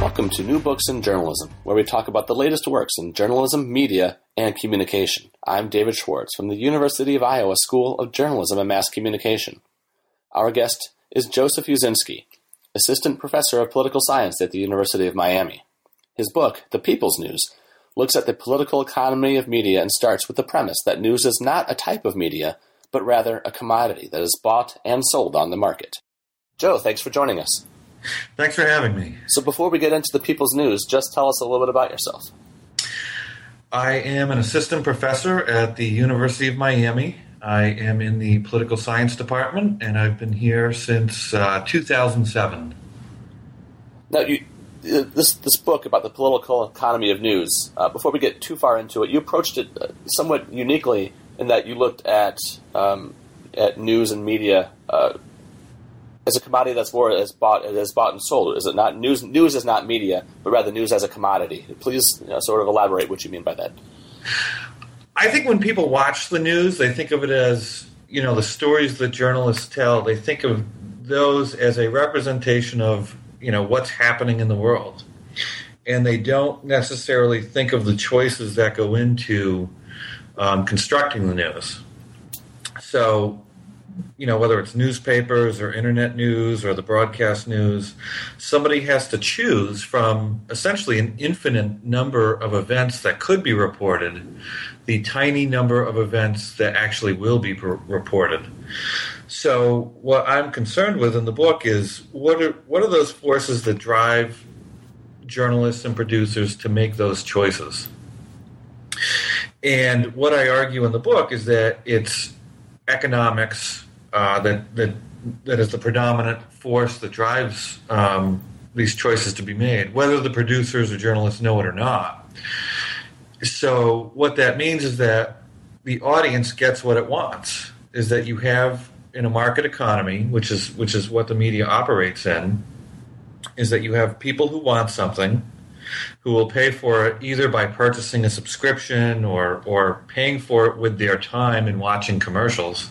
Welcome to New Books in Journalism, where we talk about the latest works in journalism, media, and communication. I'm David Schwartz from the University of Iowa School of Journalism and Mass Communication. Our guest is Joseph Uscinski, Assistant Professor of Political Science at the University of Miami. His book, The People's News, looks at the political economy of media and starts with the premise that news is not a type of media, but rather a commodity that is bought and sold on the market. Joe, thanks for joining us. Thanks for having me. So before we get into the people's news, just tell us a little bit about yourself. I am an assistant professor at the University of Miami. I am in the political science department, and I've been here since uh, 2007. Now, you, this this book about the political economy of news. Uh, before we get too far into it, you approached it uh, somewhat uniquely in that you looked at um, at news and media uh, as a commodity that's more as bought as bought and sold. Is it not news? News is not media, but rather news as a commodity. Please you know, sort of elaborate what you mean by that. I think when people watch the news, they think of it as you know the stories that journalists tell. They think of those as a representation of you know what's happening in the world, and they don't necessarily think of the choices that go into um, constructing the news. So you know, whether it's newspapers or internet news or the broadcast news, somebody has to choose from essentially an infinite number of events that could be reported, the tiny number of events that actually will be reported. So, what I'm concerned with in the book is what are what are those forces that drive journalists and producers to make those choices? And what I argue in the book is that it's economics uh, that that that is the predominant force that drives um, these choices to be made, whether the producers or journalists know it or not. So what that means is that the audience gets what it wants. Is that you have in a market economy, which is which is what the media operates in, is that you have people who want something, who will pay for it either by purchasing a subscription or or paying for it with their time and watching commercials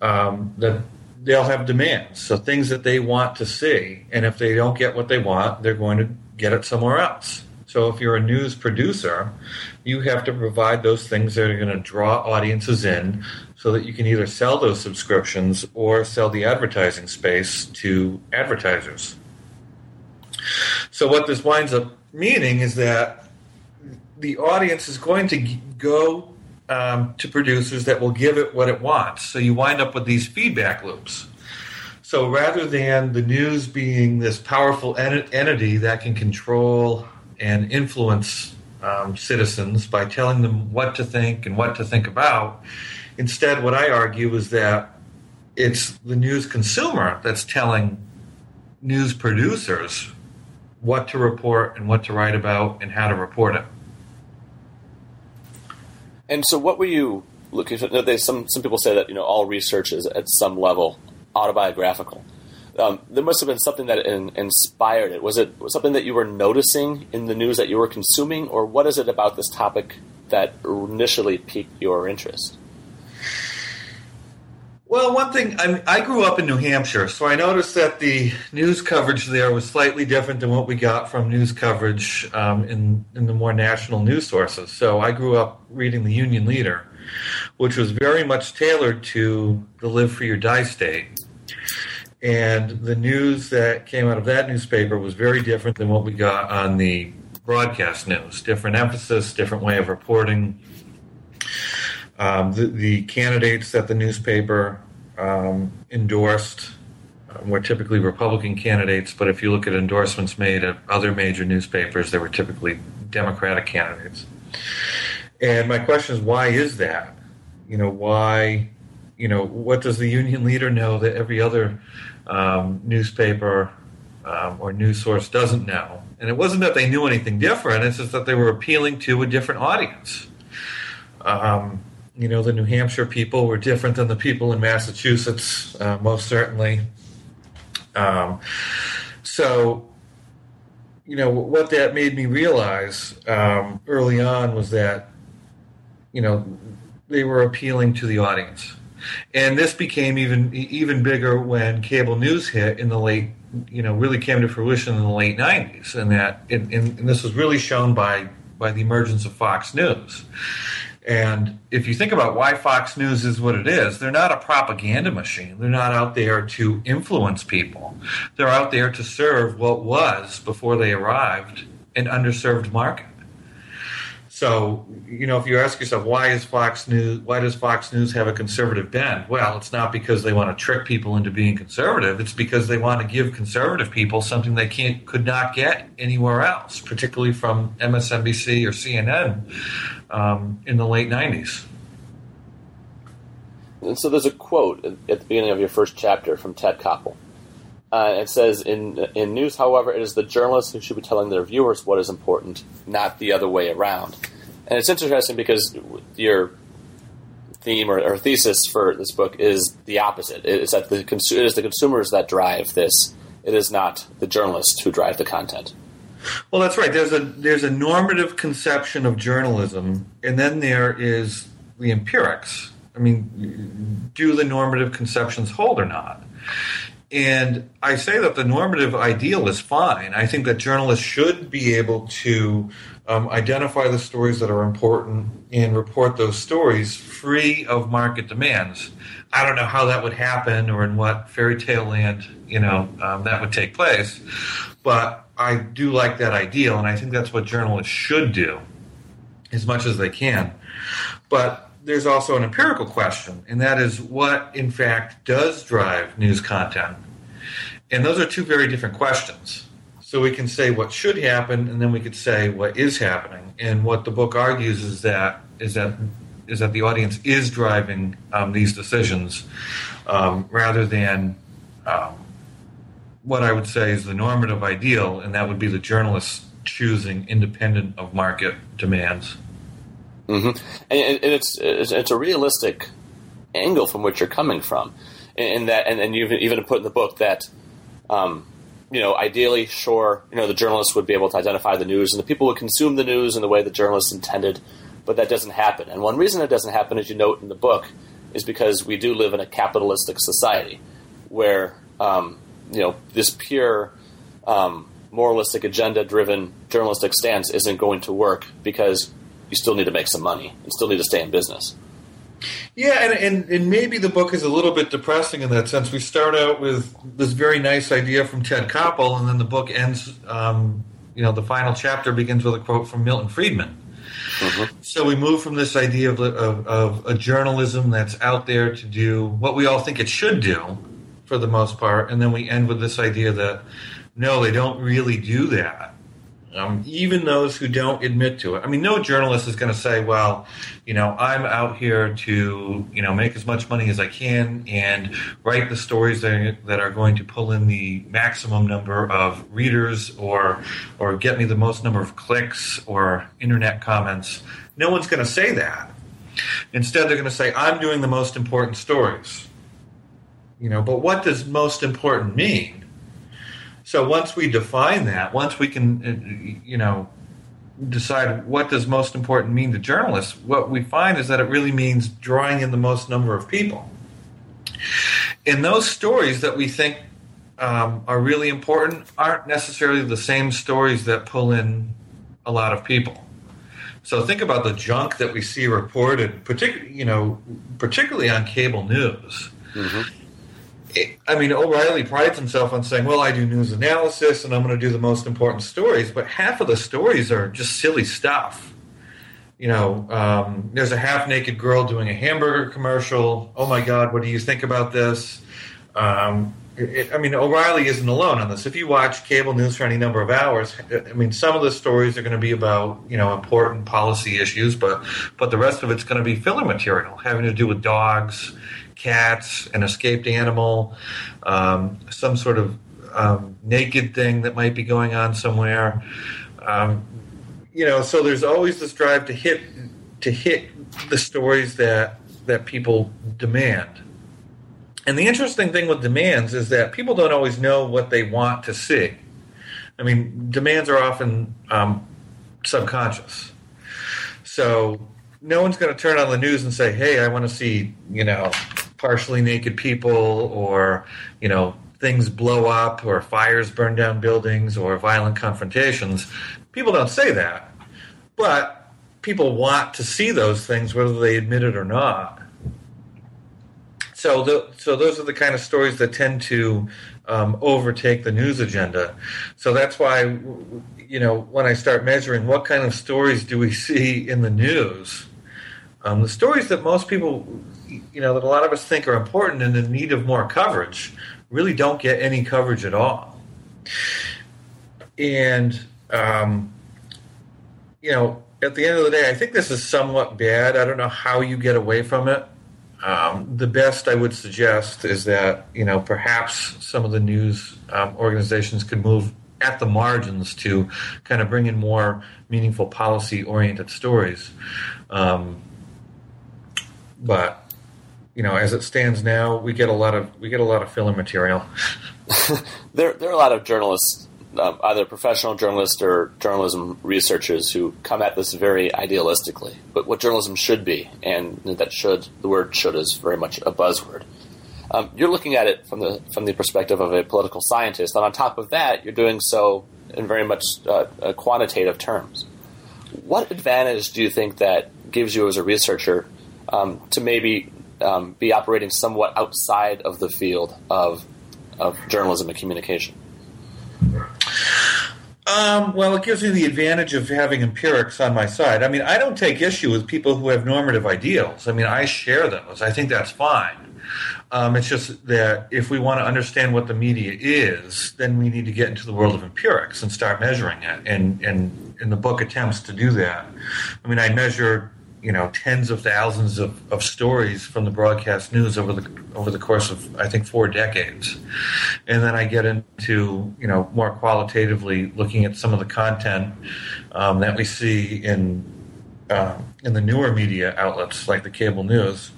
um, that they'll have demands. So things that they want to see, and if they don't get what they want, they're going to get it somewhere else. So if you're a news producer, you have to provide those things that are going to draw audiences in so that you can either sell those subscriptions or sell the advertising space to advertisers. So what this winds up meaning is that the audience is going to go um, to producers that will give it what it wants. So you wind up with these feedback loops. So rather than the news being this powerful en- entity that can control and influence um, citizens by telling them what to think and what to think about, instead, what I argue is that it's the news consumer that's telling news producers what to report and what to write about and how to report it. And so, what were you looking for? Some some people say that you know all research is at some level autobiographical. Um, there must have been something that in, inspired it. Was it something that you were noticing in the news that you were consuming, or what is it about this topic that initially piqued your interest? Well, one thing I, I, grew up in New Hampshire, so I noticed that the news coverage there was slightly different than what we got from news coverage um, in in the more national news sources. So I grew up reading the Union Leader, which was very much tailored to the Live Free or Die state. And the news that came out of that newspaper was very different than what we got on the broadcast news. Different emphasis, different way of reporting um, the, the, candidates that the newspaper um, endorsed uh, were typically Republican candidates, but if you look at endorsements made at other major newspapers, they were typically Democratic candidates. And my question is, why is that? You know, why? You know, what does the union leader know that every other um, newspaper um, or news source doesn't know? And it wasn't that they knew anything different, it's just that they were appealing to a different audience. Um, you know, the New Hampshire people were different than the people in Massachusetts, uh, most certainly. Um, so, you know, what that made me realize um, early on was that, you know, they were appealing to the audience. And this became even even bigger when cable news hit in the late, you know, really came to fruition in the late '90s, and that and, and this was really shown by by the emergence of Fox News. And if you think about why Fox News is what it is, they're not a propaganda machine. They're not out there to influence people. They're out there to serve what was before they arrived an underserved market. So, you know, if you ask yourself why is Fox News why does Fox News have a conservative bent? Well, it's not because they want to trick people into being conservative. It's because they want to give conservative people something they can't could not get anywhere else, particularly from MSNBC or CNN um, in the late '90s. And so there's a quote at the beginning of your first chapter from Ted Koppel. Uh, it says in in news, however, it is the journalists who should be telling their viewers what is important, not the other way around. And it's interesting because your theme or, or thesis for this book is the opposite. It's that the it is the consumers that drive this. It is not the journalists who drive the content. Well, that's right. There's a there's a normative conception of journalism, and then there is the empirics. I mean, do the normative conceptions hold or not? And I say that the normative ideal is fine. I think that journalists should be able to um, identify the stories that are important and report those stories free of market demands. I don't know how that would happen or in what fairy tale land, you know, um, that would take place. But I do like that ideal, and I think that's what journalists should do as much as they can. But there's also an empirical question, and that is what, in fact, does drive news content? And those are two very different questions. So we can say what should happen, and then we could say what is happening. And what the book argues is that is that is that the audience is driving um, these decisions um, rather than um, what I would say is the normative ideal, and that would be the journalists choosing independent of market demands. Mm-hmm. And, and, it's, it's, it's a realistic angle from which you're coming from, in that, and, and you've even put in the book that, um, you know, ideally, sure, you know, the journalists would be able to identify the news, and the people would consume the news in the way the journalists intended, but that doesn't happen. And one reason it doesn't happen, as you note in the book, is because we do live in a capitalistic society where, um, you know, this pure um, moralistic agenda-driven journalistic stance isn't going to work because you still need to make some money and still need to stay in business. Yeah, and, and, and maybe the book is a little bit depressing in that sense. We start out with this very nice idea from Ted Koppel, and then the book ends, um, you know, the final chapter begins with a quote from Milton Friedman. Mm-hmm. So we move from this idea of, of, of, a journalism that's out there to do what we all think it should do, for the most part, and then we end with this idea that no, they don't really do that um, even those who don't admit to it. I mean, no journalist is going to say, "Well, you know, I'm out here to you know make as much money as I can and write the stories that, that are going to pull in the maximum number of readers or or get me the most number of clicks or internet comments." No one's going to say that. Instead, they're going to say, "I'm doing the most important stories." You know, but what does most important mean? So once we define that, once we can, uh, you know, decide what does most important mean to journalists, what we find is that it really means drawing in the most number of people. And those stories that we think um, are really important aren't necessarily the same stories that pull in a lot of people. So think about the junk that we see reported, particularly you know, particularly on cable news. Mm-hmm. I mean, O'Reilly prides himself on saying, "Well, I do news analysis, and I'm going to do the most important stories." But half of the stories are just silly stuff. You know, um, there's a half-naked girl doing a hamburger commercial. Oh my God, what do you think about this? Um, it, I mean, O'Reilly isn't alone on this. If you watch cable news for any number of hours, I mean, some of the stories are going to be about you know important policy issues, but but the rest of it's going to be filler material having to do with dogs cats, an escaped animal, um, some sort of um, naked thing that might be going on somewhere. Um, you know, so there's always this drive to hit to hit the stories that that people demand. And the interesting thing with demands is that people don't always know what they want to see. I mean, demands are often um, subconscious. So no one's going to turn on the news and say, "Hey, I want to see you know partially naked people or you know things blow up or fires burn down buildings or violent confrontations." People don't say that, but people want to see those things whether they admit it or not. So, the, so those are the kind of stories that tend to um, overtake the news agenda. So that's why, you know, when I start measuring what kind of stories do we see in the news, um, the stories that most people, you know, that a lot of us think are important and in need of more coverage, really don't get any coverage at all. And, um, you know, at the end of the day, I think this is somewhat bad. I don't know how you get away from it. Um, the best I would suggest is that you know perhaps some of the news um, organizations could move at the margins to kind of bring in more meaningful policy-oriented stories. Um, but you know, as it stands now, we get a lot of we get a lot of filler material. there, there are a lot of journalists um, either professional journalists or journalism researchers who come at this very idealistically, but what journalism should be, and that should the word should is very much a buzzword. Um, you're looking at it from the from the perspective of a political scientist, and on top of that, you're doing so in very much uh, quantitative terms. What advantage do you think that gives you as a researcher um, to maybe um, be operating somewhat outside of the field of of journalism and communication? Um, well, it gives me the advantage of having empirics on my side. I mean, I don't take issue with people who have normative ideals. I mean, I share those. I think that's fine. Um, it's just that if we want to understand what the media is, then we need to get into the world of empirics and start measuring it. And, and, and the book attempts to do that. I mean, I measured you know tens of thousands of, of stories from the broadcast news over the over the course of I think four decades, and then I get into you know more qualitatively looking at some of the content um, that we see in uh, in the newer media outlets like the cable news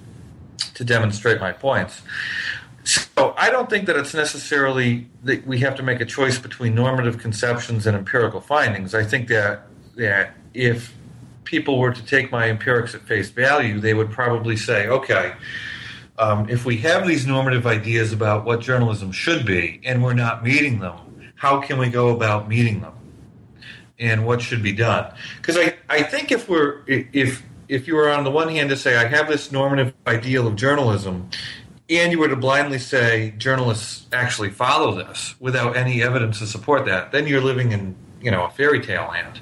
to demonstrate my points. So I don't think that it's necessarily that we have to make a choice between normative conceptions and empirical findings. I think that that if people were to take my empirics at face value, they would probably say, okay, um, if we have these normative ideas about what journalism should be and we're not meeting them, how can we go about meeting them? And what should be done? Because I, I think if we're if if you were on the one hand to say I have this normative ideal of journalism, and you were to blindly say journalists actually follow this without any evidence to support that, then you're living in you know a fairy tale land.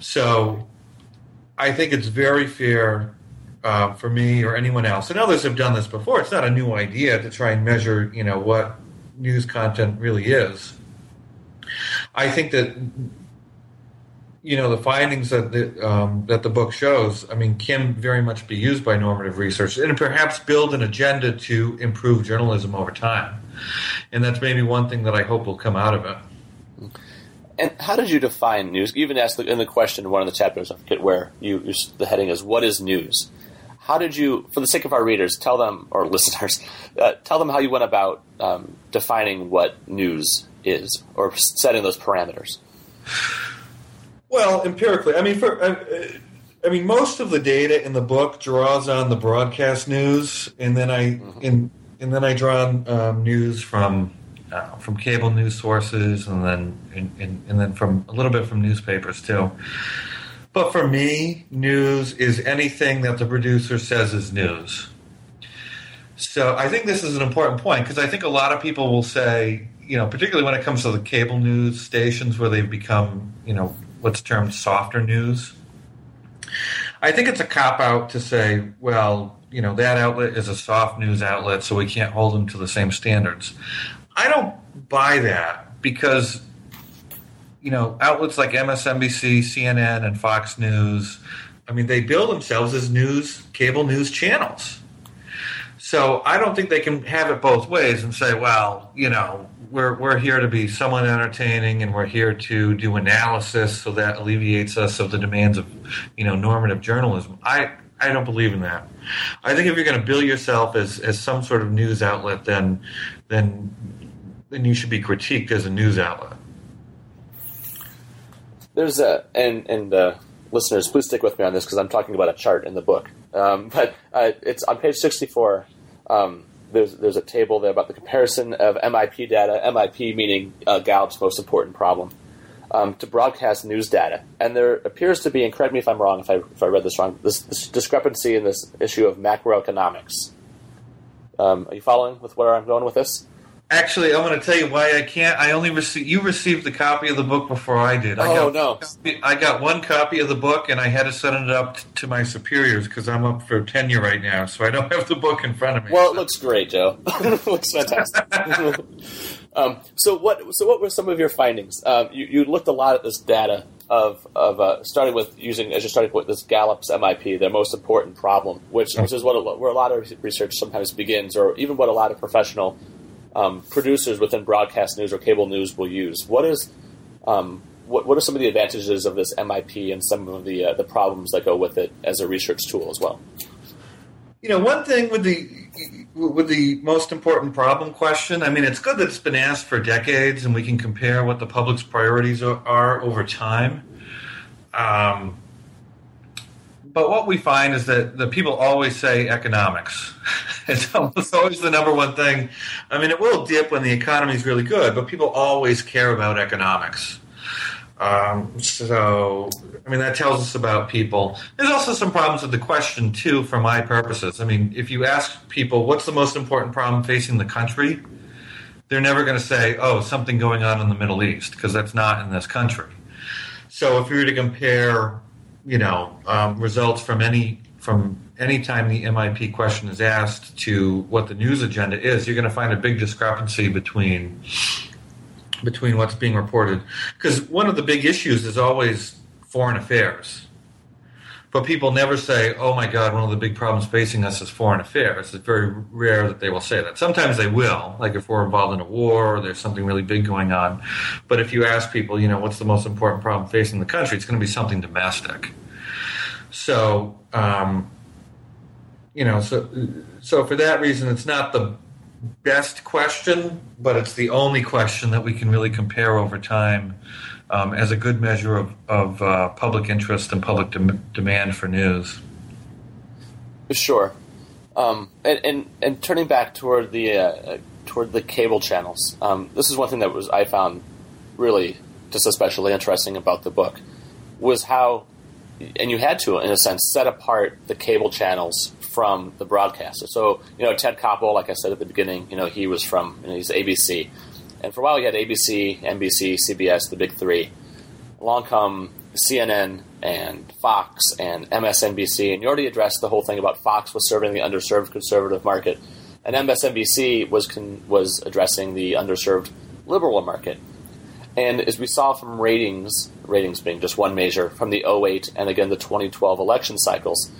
So I think it's very fair uh, for me or anyone else, and others have done this before. It's not a new idea to try and measure, you know, what news content really is. I think that you know the findings that the, um, that the book shows. I mean, can very much be used by normative research and perhaps build an agenda to improve journalism over time. And that's maybe one thing that I hope will come out of it. And how did you define news? You even asked in the question in one of the chapters, I forget where, you, the heading is, What is news? How did you, for the sake of our readers, tell them, or listeners, uh, tell them how you went about um, defining what news is, or setting those parameters? Well, empirically, I mean, for, uh, I mean, most of the data in the book draws on the broadcast news, and then I, mm-hmm. in, and then I draw on um, news from uh, from cable news sources, and then and, then from a little bit from newspapers too. But for me, news is anything that the producer says is news. So I think this is an important point because I think a lot of people will say, you know, particularly when it comes to the cable news stations where they've become, you know, what's termed softer news. I think it's a cop out to say, well, you know, that outlet is a soft news outlet, so we can't hold them to the same standards. I don't buy that because you know outlets like MSNBC, CNN, and Fox News. I mean, they bill themselves as news cable news channels. So I don't think they can have it both ways and say, well, you know, we're we're here to be somewhat entertaining and we're here to do analysis so that alleviates us of the demands of, you know, normative journalism. I I don't believe in that. I think if you're going to bill yourself as, as some sort of news outlet, then then then you should be critiqued as a news outlet. There's a and and uh, listeners, please stick with me on this because I'm talking about a chart in the book. Um, but uh, it's on page 64. Um, there's there's a table there about the comparison of MIP data, MIP meaning uh, Gallup's most important problem, um, to broadcast news data. And there appears to be, and correct me if I'm wrong if I, if I read this wrong, this, this discrepancy in this issue of macroeconomics. Um, are you following with where I'm going with this? Actually, I'm going to tell you why I can't. I only received you received the copy of the book before I did. I oh got, no! I got one copy of the book, and I had to send it up to my superiors because I'm up for tenure right now, so I don't have the book in front of me. Well, it looks great, Joe. it looks fantastic. um, so, what? So, what were some of your findings? Um, you, you, looked a lot at this data of of uh, starting with using as you started with this Gallup's MIP, their most important problem, which, which is what a, where a lot of research sometimes begins, or even what a lot of professional um, producers within broadcast news or cable news will use. What is um, what, what are some of the advantages of this MIP and some of the uh, the problems that go with it as a research tool as well? You know, one thing with the with the most important problem question. I mean, it's good that it's been asked for decades, and we can compare what the public's priorities are, are over time. Um, but what we find is that the people always say economics. it's almost always the number one thing. I mean, it will dip when the economy is really good, but people always care about economics. Um, so, I mean, that tells us about people. There's also some problems with the question, too, for my purposes. I mean, if you ask people what's the most important problem facing the country, they're never going to say, oh, something going on in the Middle East, because that's not in this country. So, if you were to compare you know um, results from any from any time the MIP question is asked to what the news agenda is, you're going to find a big discrepancy between between what's being reported. Because one of the big issues is always foreign affairs. But people never say, oh my God, one of the big problems facing us is foreign affairs. It's very rare that they will say that. Sometimes they will, like if we're involved in a war or there's something really big going on. But if you ask people, you know, what's the most important problem facing the country, it's going to be something domestic. So, um, you know, so, so for that reason, it's not the best question, but it's the only question that we can really compare over time um, as a good measure of, of uh, public interest and public demand for news. Sure, um, and, and, and turning back toward the uh, toward the cable channels, um, this is one thing that was I found really just especially interesting about the book was how, and you had to in a sense set apart the cable channels from the broadcaster. So you know Ted Koppel, like I said at the beginning, you know he was from you know, he's ABC and for a while, you had ABC, NBC, CBS, the big three. Along come CNN and Fox and MSNBC, and you already addressed the whole thing about Fox was serving the underserved conservative market, and MSNBC was con- was addressing the underserved liberal market. And as we saw from ratings, ratings being just one measure from the 08 and again the 2012 election cycles,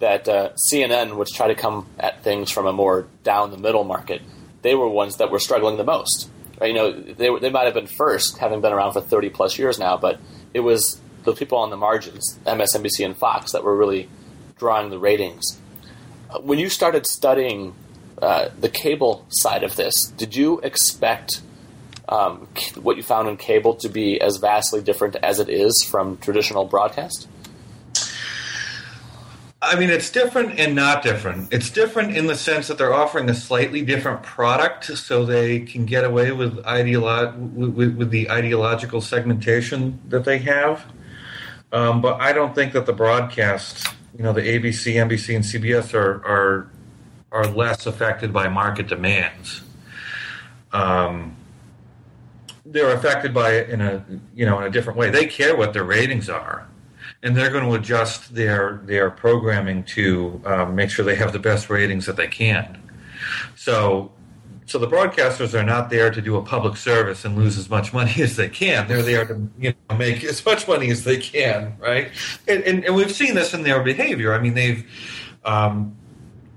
that uh, CNN, which tried to come at things from a more down the middle market, they were ones that were struggling the most you know, they, they might have been first, having been around for 30 plus years now, but it was the people on the margins, MSNBC and Fox, that were really drawing the ratings. When you started studying uh, the cable side of this, did you expect um, what you found in cable to be as vastly different as it is from traditional broadcast? I mean, it's different and not different. It's different in the sense that they're offering a slightly different product, so they can get away with ideolo- with, with the ideological segmentation that they have. Um, but I don't think that the broadcast, you know, the ABC, NBC, and CBS are are are less affected by market demands. Um, they're affected by it in a you know in a different way. They care what their ratings are and they're going to adjust their their programming to um, make sure they have the best ratings that they can. So, so the broadcasters are not there to do a public service and lose as much money as they can. They're there to you know, make as much money as they can, right? And, and, and we've seen this in their behavior. I mean, they've. Um,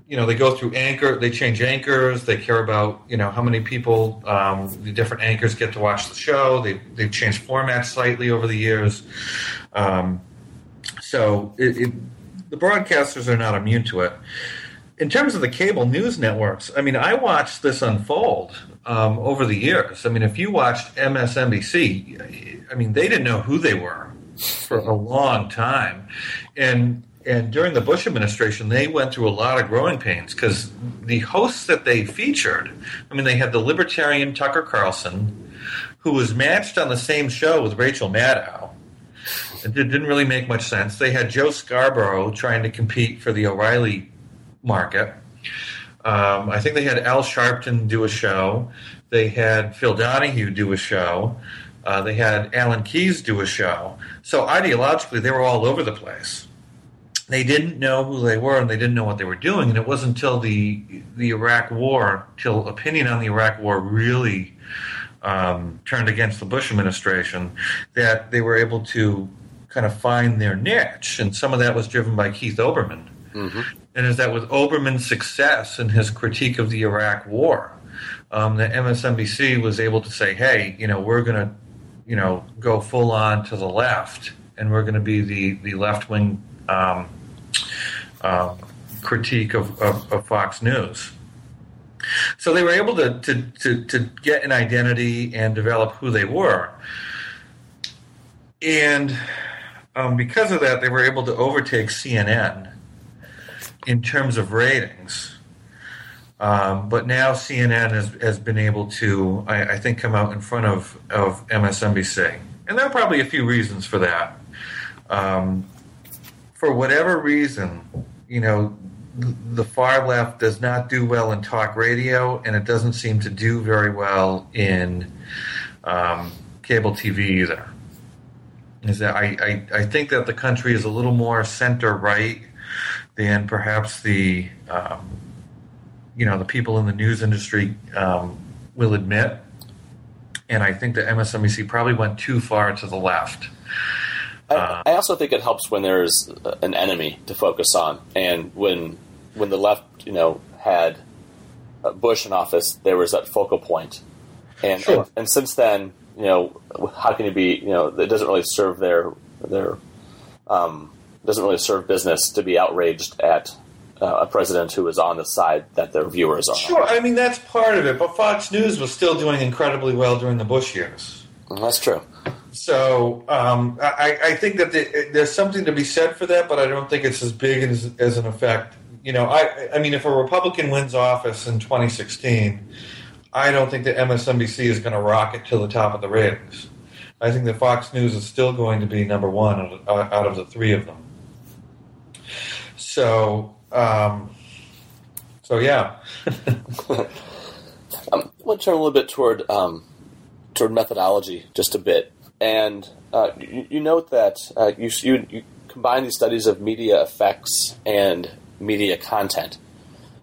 you know they go through anchor they change anchors they care about you know how many people um, the different anchors get to watch the show they, they've changed formats slightly over the years um, so it, it, the broadcasters are not immune to it in terms of the cable news networks i mean i watched this unfold um, over the years i mean if you watched msnbc i mean they didn't know who they were for a long time and and during the Bush administration, they went through a lot of growing pains because the hosts that they featured, I mean, they had the libertarian Tucker Carlson, who was matched on the same show with Rachel Maddow. It didn't really make much sense. They had Joe Scarborough trying to compete for the O'Reilly market. Um, I think they had Al Sharpton do a show. They had Phil Donahue do a show. Uh, they had Alan Keyes do a show. So ideologically, they were all over the place they didn't know who they were and they didn't know what they were doing. And it wasn't until the the Iraq War, till opinion on the Iraq War really um, turned against the Bush administration, that they were able to kind of find their niche. And some of that was driven by Keith Olbermann. Mm-hmm. And is that with Olbermann's success and his critique of the Iraq War, um, the MSNBC was able to say, "Hey, you know, we're going to, you know, go full on to the left, and we're going to be the the left wing." Um, uh, critique of, of, of, Fox News. So they were able to, to, to, to, get an identity and develop who they were. And um, because of that, they were able to overtake CNN in terms of ratings. Um, but now CNN has, has been able to, I, I, think, come out in front of, of MSNBC. And there are probably a few reasons for that. Um, for whatever reason, you know, the far left does not do well in talk radio, and it doesn't seem to do very well in um, cable TV either. Is that I, I, I, think that the country is a little more center right than perhaps the um, you know the people in the news industry um, will admit, and I think that MSNBC probably went too far to the left. I, uh, I, also think it helps when there's an enemy to focus on, and when when the left, you know, had Bush in office, there was that focal point, and, sure. and and, since then, you know, how can you be, you know, it doesn't really serve their their um, doesn't really serve business to be outraged at uh, a president who is on the side that their viewers are. Sure. I mean that's part of it, but Fox News was still doing incredibly well during the Bush years. That's true. So um, I, I, think that the, there's something to be said for that, but I don't think it's as big as, as an effect. You know, I, I mean, if a Republican wins office in 2016, I don't think that MSNBC is going to rocket to the top of the ratings. I think that Fox News is still going to be number one out of the three of them. So, um, so yeah. um, I want to turn a little bit toward um, toward methodology just a bit. And uh, you, you, note that uh, you, you, you, combine these studies of media effects and media content,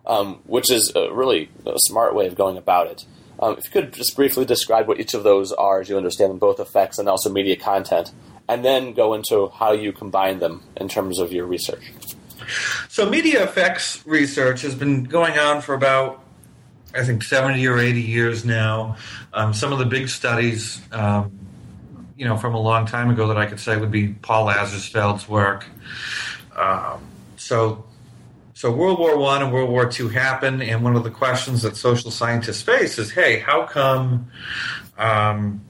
um, which is a really a smart way of going about it. Um, if you could just briefly describe what each of those are as you understand them, both effects and also media content, and then go into how you combine them in terms of your research. So, media effects research has been going on for about I think 70 or 80 years now. Um, some of the big studies, um, you know, from a long time ago that I could say would be Paul Lazarsfeld's work. Um, so, so World War One and World War Two happened, and one of the questions that social scientists face is, "Hey, how come?" Um,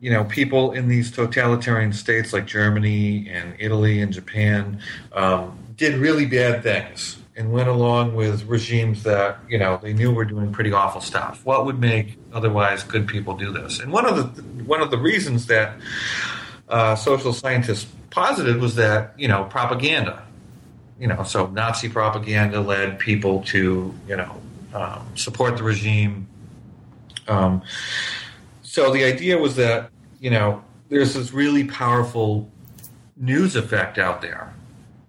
you know, people in these totalitarian states like Germany and Italy and Japan um, did really bad things and went along with regimes that you know they knew were doing pretty awful stuff. What would make otherwise good people do this? And one of the one of the reasons that uh, social scientists posited was that you know propaganda, you know, so Nazi propaganda led people to you know um, support the regime. Um, so the idea was that you know there's this really powerful news effect out there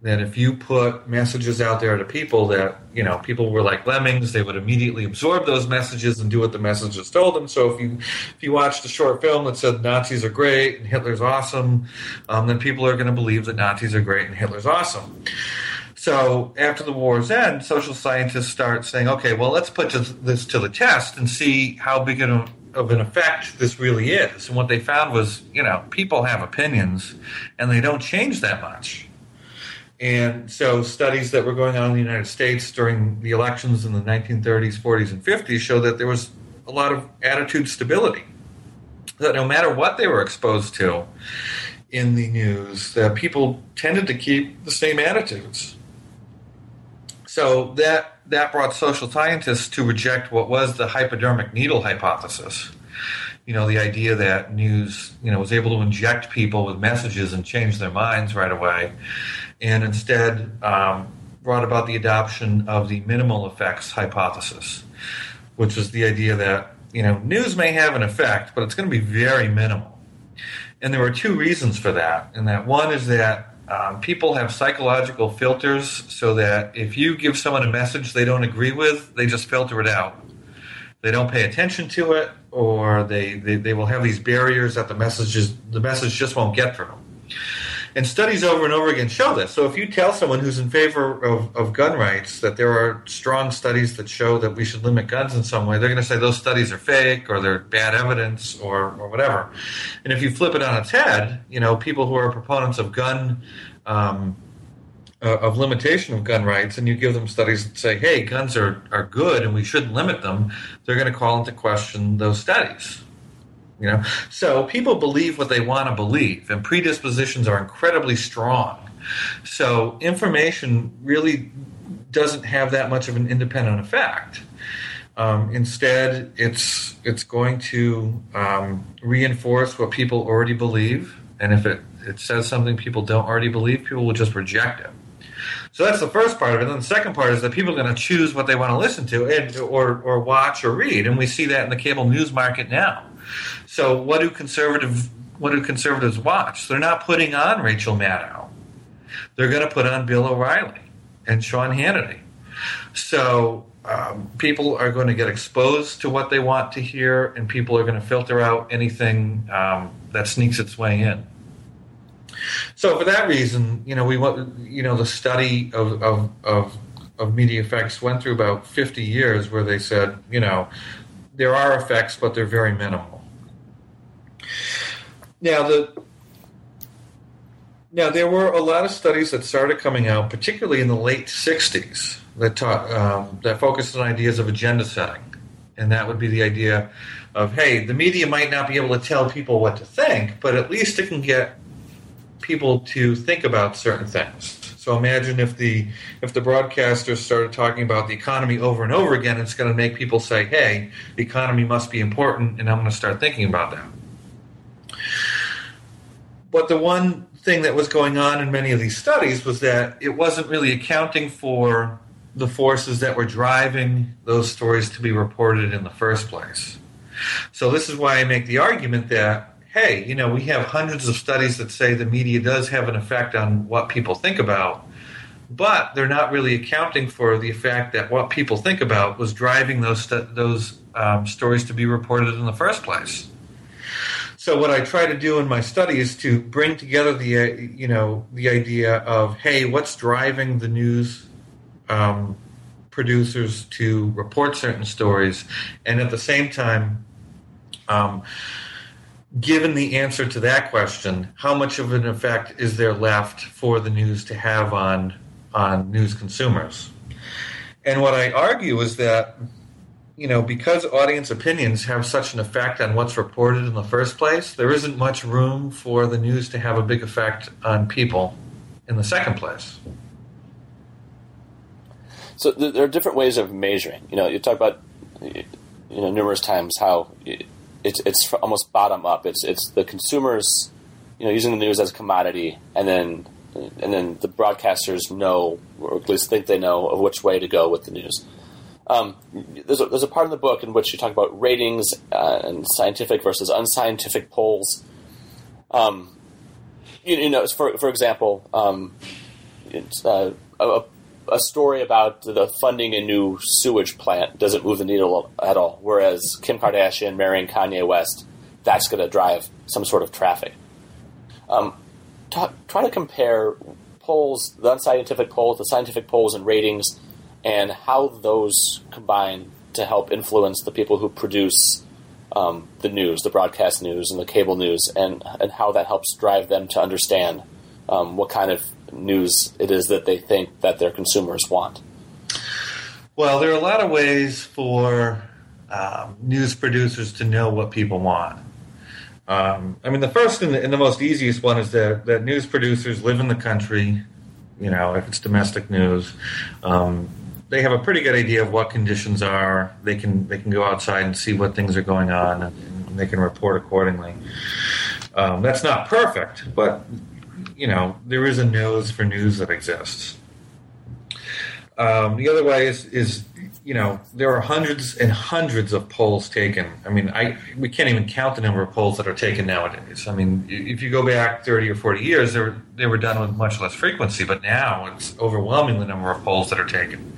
that if you put messages out there to people that you know people were like lemmings they would immediately absorb those messages and do what the messages told them so if you if you watched a short film that said nazis are great and hitler's awesome um, then people are going to believe that nazis are great and hitler's awesome So after the war's end, social scientists start saying, okay, well, let's put this to the test and see how big of an effect this really is. And what they found was, you know, people have opinions and they don't change that much. And so studies that were going on in the United States during the elections in the 1930s, 40s, and 50s show that there was a lot of attitude stability. That no matter what they were exposed to in the news, that people tended to keep the same attitudes. So that that brought social scientists to reject what was the hypodermic needle hypothesis. You know, the idea that news, you know, was able to inject people with messages and change their minds right away, and instead um, brought about the adoption of the minimal effects hypothesis, which was the idea that you know news may have an effect, but it's going to be very minimal. And there were two reasons for that. And that one is that um, people have psychological filters so that if you give someone a message they don't agree with, they just filter it out. They don't pay attention to it, or they, they, they will have these barriers that the messages the message just won't get through. And studies over and over again show this. So if you tell someone who's in favor of, of gun rights that there are strong studies that show that we should limit guns in some way, they're going to say those studies are fake or they're bad evidence or, or whatever. And if you flip it on its head, you know, people who are proponents of gun um, uh, of limitation of gun rights and you give them studies that say, hey, guns are, are good and we shouldn't limit them, they're going to call into question those studies. You know, so people believe what they want to believe, and predispositions are incredibly strong. So information really doesn't have that much of an independent effect. Um, instead, it's it's going to um, reinforce what people already believe, and if it, it says something people don't already believe, people will just reject it. So that's the first part of it. And then the second part is that people are going to choose what they want to listen to and, or, or watch or read. And we see that in the cable news market now. So what do conservative what do conservatives watch? They're not putting on Rachel Maddow. They're going to put on Bill O'Reilly and Sean Hannity. So um, people are going to get exposed to what they want to hear, and people are going to filter out anything um, that sneaks its way in. So for that reason, you know, we want, you know, the study of, of, of, of media effects went through about 50 years where they said, you know, there are effects, but they're very minimal. Now the now there were a lot of studies that started coming out, particularly in the late '60s, that taught um, that focused on ideas of agenda setting, and that would be the idea of hey, the media might not be able to tell people what to think, but at least it can get people to think about certain things. So imagine if the if the broadcasters started talking about the economy over and over again, it's going to make people say, "Hey, the economy must be important," and I'm going to start thinking about that. But the one thing that was going on in many of these studies was that it wasn't really accounting for the forces that were driving those stories to be reported in the first place. So this is why I make the argument that hey, you know, we have hundreds of studies that say the media does have an effect on what people think about, but they're not really accounting for the fact that what people think about was driving those st- those um, stories to be reported in the first place. So what I try to do in my study is to bring together the uh, you know the idea of hey, what's driving the news um, producers to report certain stories, and at the same time. Um, given the answer to that question, how much of an effect is there left for the news to have on on news consumers? And what I argue is that you know because audience opinions have such an effect on what's reported in the first place, there isn't much room for the news to have a big effect on people in the second place. So there are different ways of measuring. You know, you talk about you know numerous times how it's it's almost bottom up. It's it's the consumers, you know, using the news as a commodity, and then and then the broadcasters know, or at least think they know, of which way to go with the news. Um, there's, a, there's a part in the book in which you talk about ratings uh, and scientific versus unscientific polls. Um, you, you, know, for for example, um, uh, a, a story about the funding a new sewage plant doesn't move the needle at all. Whereas Kim Kardashian marrying Kanye West, that's going to drive some sort of traffic. Um, talk, try to compare polls, the unscientific polls, the scientific polls, and ratings, and how those combine to help influence the people who produce um, the news, the broadcast news, and the cable news, and and how that helps drive them to understand um, what kind of news it is that they think that their consumers want. Well, there are a lot of ways for um, news producers to know what people want. Um, I mean, the first and the, and the, most easiest one is that, that news producers live in the country. You know, if it's domestic news, um, they have a pretty good idea of what conditions are. They can they can go outside and see what things are going on, and, and they can report accordingly. Um, that's not perfect, but you know, there is a nose for news that exists. Um, the other way is, is, you know, there are hundreds and hundreds of polls taken. I mean, I we can't even count the number of polls that are taken nowadays. I mean, if you go back 30 or 40 years, they were, they were done with much less frequency, but now it's overwhelming the number of polls that are taken.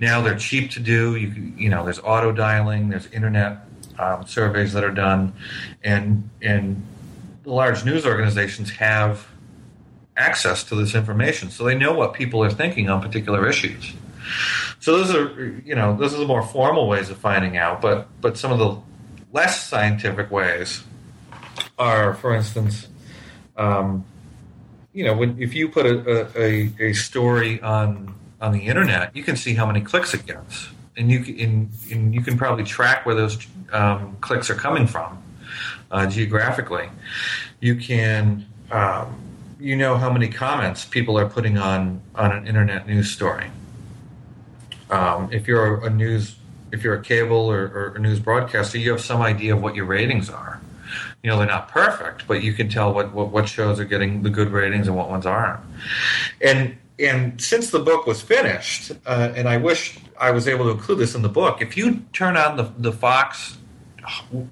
Now they're cheap to do. You, you know, there's auto dialing, there's internet um, surveys that are done, and and the large news organizations have access to this information, so they know what people are thinking on particular issues. So those are, you know, those are the more formal ways of finding out. But but some of the less scientific ways are, for instance, um, you know, when if you put a, a, a, story on on the internet, you can see how many clicks it gets, and you can and you can probably track where those um, clicks are coming from uh, geographically. You can um, you know how many comments people are putting on on an internet news story. Um, if you're a news, if you're a cable or, or, a news broadcaster, you have some idea of what your ratings are. You know they're not perfect, but you can tell what, what, what shows are getting the good ratings and what ones aren't. And and since the book was finished, uh, and I wish I was able to include this in the book, if you turn on the the Fox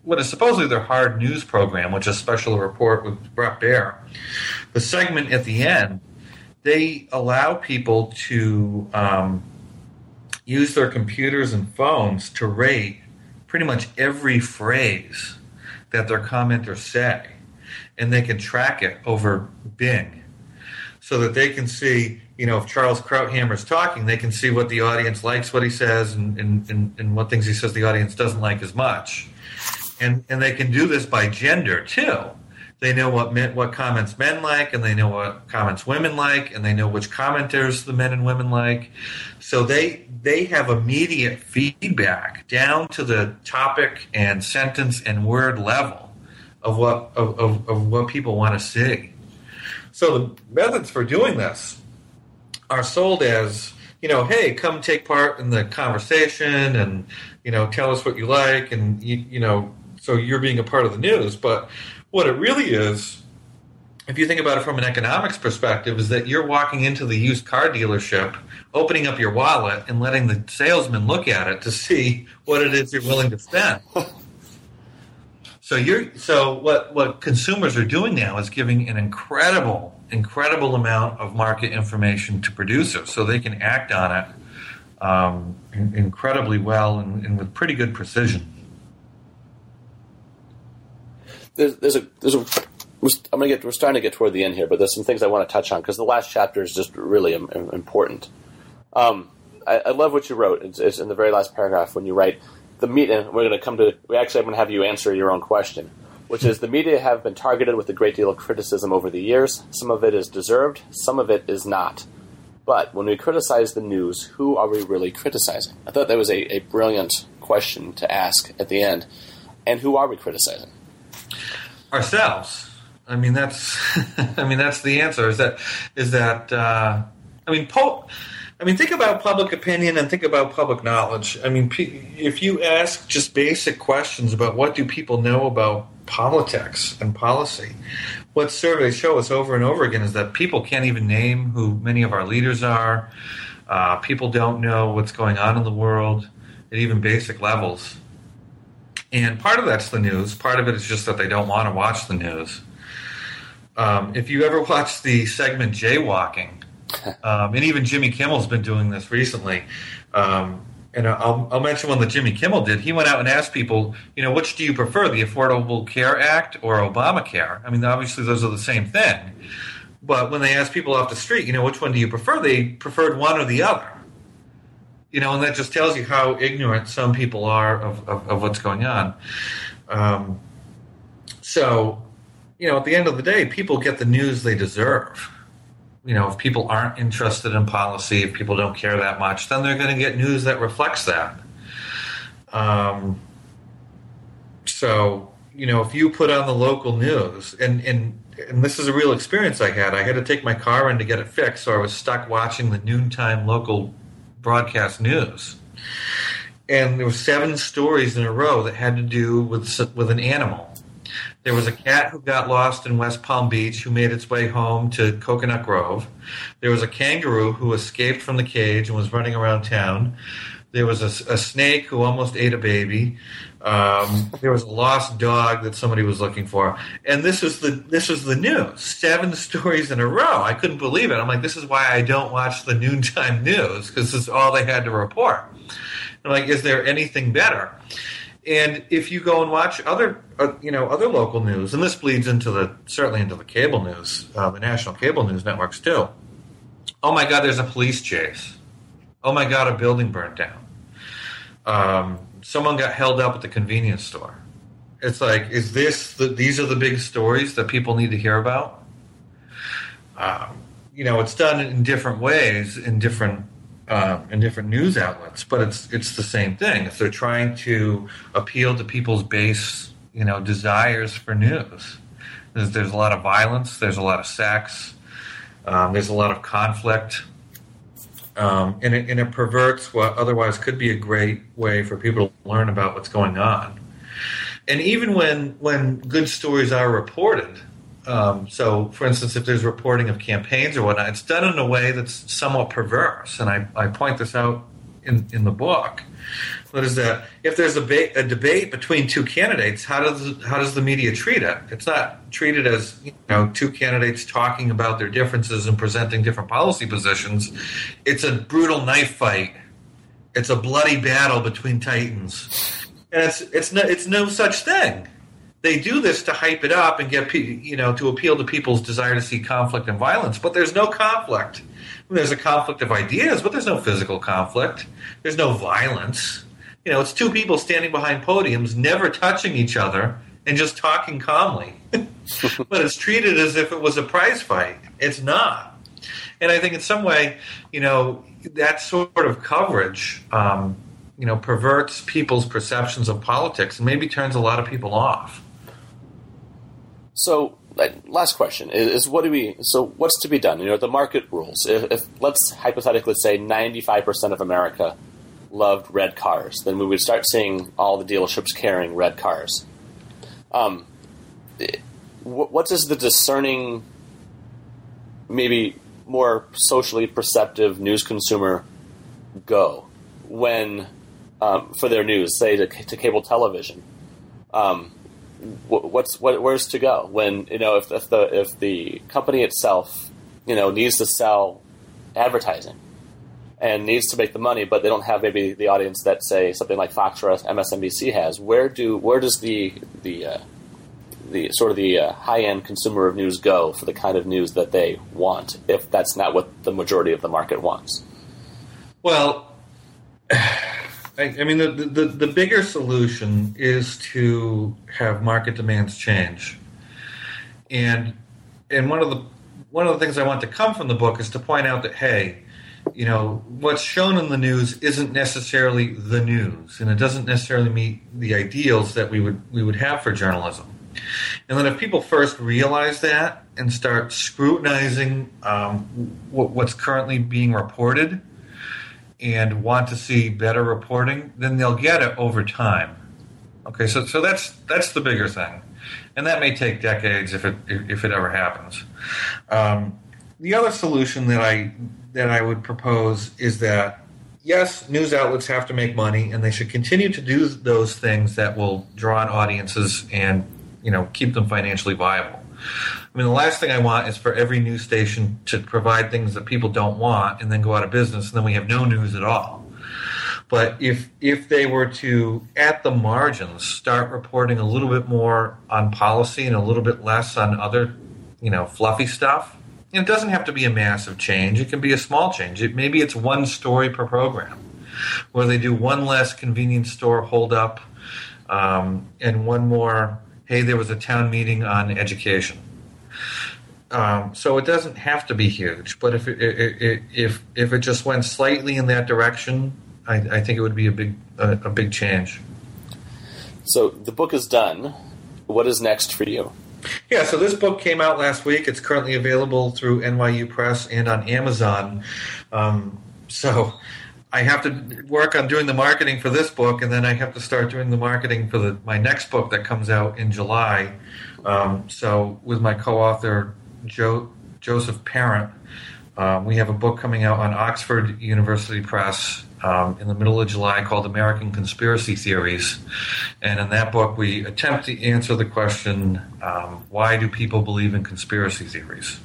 what is supposedly their hard news program, which is special report with Bret Baier, the segment at the end, they allow people to um, use their computers and phones to rate pretty much every phrase that their commenters say, and they can track it over Bing, so that they can see. You know, if Charles Krauthammer is talking, they can see what the audience likes, what he says, and, and, and, and what things he says the audience doesn't like as much and and they can do this by gender too. They know what men, what comments men like, and they know what comments women like, and they know which commenters the men and women like. So they they have immediate feedback down to the topic and sentence and word level of what of, of, of what people want to see. So the methods for doing this are sold as you know, hey, come take part in the conversation and you know tell us what you like and you, you know so you're being a part of the news. But what it really is, if you think about it from an economics perspective, is that you're walking into the used car dealership, opening up your wallet, and letting the salesman look at it to see what it is you're willing to spend. so you're so what what consumers are doing now is giving an incredible incredible amount of market information to producers so they can act on it um, incredibly well and, and with pretty good precision there's, there's a there's a I'm gonna get we're starting to get toward the end here, but there's some things I want to touch on because the last chapter is just really important. Um, I, I, love what you wrote. It's, it's, in the very last paragraph when you write the media. We're going to come to. We actually I'm going to have you answer your own question, which is the media have been targeted with a great deal of criticism over the years. Some of it is deserved, some of it is not. But when we criticize the news, who are we really criticizing? I thought that was a, a brilliant question to ask at the end. And who are we criticizing? Ourselves. I mean, that's I mean that's the answer. Is that is that uh, I mean, po- I mean, think about public opinion and think about public knowledge. I mean, if you ask just basic questions about what do people know about politics and policy, what surveys show us over and over again is that people can't even name who many of our leaders are. Uh, people don't know what's going on in the world at even basic levels. And part of that's the news. Part of it is just that they don't want to watch the news. Um, if you ever watch the segment Jaywalking, um, and even Jimmy Kimmel's been doing this recently. Um, and I'll, I'll, mention one that Jimmy Kimmel did. He went out and asked people, you know, which do you prefer, the Affordable Care Act or Obamacare? I mean, obviously those are the same thing. But when they asked people off the street, you know, which one do you prefer? They preferred one or the other. You know, and that just tells you how ignorant some people are of, of, of what's going on. Um, so, you know, at the end of the day, people get the news they deserve. You know, if people aren't interested in policy, if people don't care that much, then they're going to get news that reflects that. Um, so, you know, if you put on the local news, and, and and this is a real experience I had. I had to take my car in to get it fixed, so I was stuck watching the noontime local broadcast news. And there were seven stories in a row that had to do with with an animal. There was a cat who got lost in West Palm Beach who made its way home to Coconut Grove. There was a kangaroo who escaped from the cage and was running around town. There was a, a snake who almost ate a baby. Um, there was a lost dog that somebody was looking for, and this was the this was the news. Seven stories in a row. I couldn't believe it. I'm like, this is why I don't watch the noontime news because this is all they had to report. I'm like, is there anything better? And if you go and watch other, uh, you know, other local news, and this bleeds into the certainly into the cable news, uh, the national cable news networks too. Oh my God, there's a police chase. Oh my God, a building burnt down. Um, someone got held up at the convenience store. It's like, is this the, these are the big stories that people need to hear about? Um, you know, it's done in different ways in different uh, in different news outlets, but it's it's the same thing. If they're trying to appeal to people's base, you know, desires for news, there's, there's a lot of violence, there's a lot of sex, um, there's a lot of conflict um, and, it, and it perverts what otherwise could be a great way for people to learn about what's going on. And even when when good stories are reported, um, so for instance, if there's reporting of campaigns or whatnot, it's done in a way that's somewhat perverse. And I, I point this out in, in the book. What is that? If there's a, ba- a, debate between two candidates, how does how does the media treat it? It's not treated as you know two candidates talking about their differences and presenting different policy positions. It's a brutal knife fight. It's a bloody battle between titans, and it's it's no it's no such thing. They do this to hype it up and get you know to appeal to people's desire to see conflict and violence, but there's no conflict. There's a conflict of ideas, but there's no physical conflict. There's no violence you know, it's two people standing behind podiums, never touching each other, and just talking calmly. but it's treated as if it was a prize fight. It's not. And I think in some way, you know, that sort of coverage, um, you know, perverts people's perceptions of politics and maybe turns a lot of people off. So, last question is, is, what do we? So, what's to be done? You know, the market rules. If, if let's hypothetically say ninety-five percent of America loved red cars, then we would start seeing all the dealerships carrying red cars. Um, what does the discerning, maybe more socially perceptive news consumer go when um, for their news, say to, to cable television? Um, what's what, where's to go when you know if, if the if the company itself you know needs to sell advertising and needs to make the money, but they don't have maybe the audience that say something like Fox or MSNBC has. Where do where does the the uh, the sort of the uh, high end consumer of news go for the kind of news that they want if that's not what the majority of the market wants? Well, I, I mean the, the the bigger solution is to have market demands change, and and one of the one of the things I want to come from the book is to point out that hey you know, what's shown in the news isn't necessarily the news, and it doesn't necessarily meet the ideals that we would we would have for journalism. And then if people first realize that and start scrutinizing um, what's currently being reported and want to see better reporting, then they'll get it over time. Okay, so so that's that's the bigger thing, and that may take decades if it if it ever happens. Um, the other solution that I that I would propose is that yes, news outlets have to make money, and they should continue to do those things that will draw in audiences and you know keep them financially viable. I mean, the last thing I want is for every news station to provide things that people don't want and then go out of business, and then we have no news at all. But if if they were to, at the margins, start reporting a little bit more on policy and a little bit less on other, you know, fluffy stuff, it doesn't have to be a massive change. It can be a small change. It, maybe it's one story per program, where they do one less convenience store holdup, um, and one more. Hey, there was a town meeting on education. Um, so it doesn't have to be huge, but if it, it, it, if if it just went slightly in that direction, I, I think it would be a big a, a big change. So the book is done. What is next for you? Yeah, so this book came out last week. It's currently available through NYU Press and on Amazon. Um, so I have to work on doing the marketing for this book, and then I have to start doing the marketing for the, my next book that comes out in July. Um, so with my co-author jo- Joseph Parent, um, we have a book coming out on Oxford University Press um, in the middle of July called American Conspiracy Theories. And in that book, we attempt to answer the question um, why do people believe in conspiracy theories?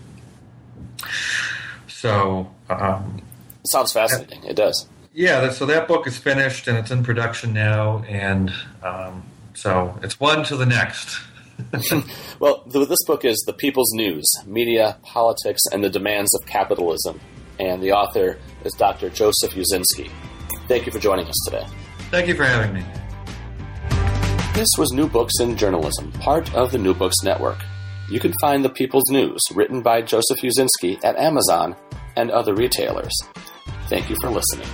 So. Um, Sounds fascinating. It does. Yeah, that, so that book is finished and it's in production now. And um, so it's one to the next. well, this book is The People's News Media, Politics, and the Demands of Capitalism. And the author is Dr. Joseph Uscinski. Thank you for joining us today. Thank you for having me. This was New Books in Journalism, part of the New Books Network. You can find The People's News, written by Joseph Uscinski, at Amazon and other retailers. Thank you for listening.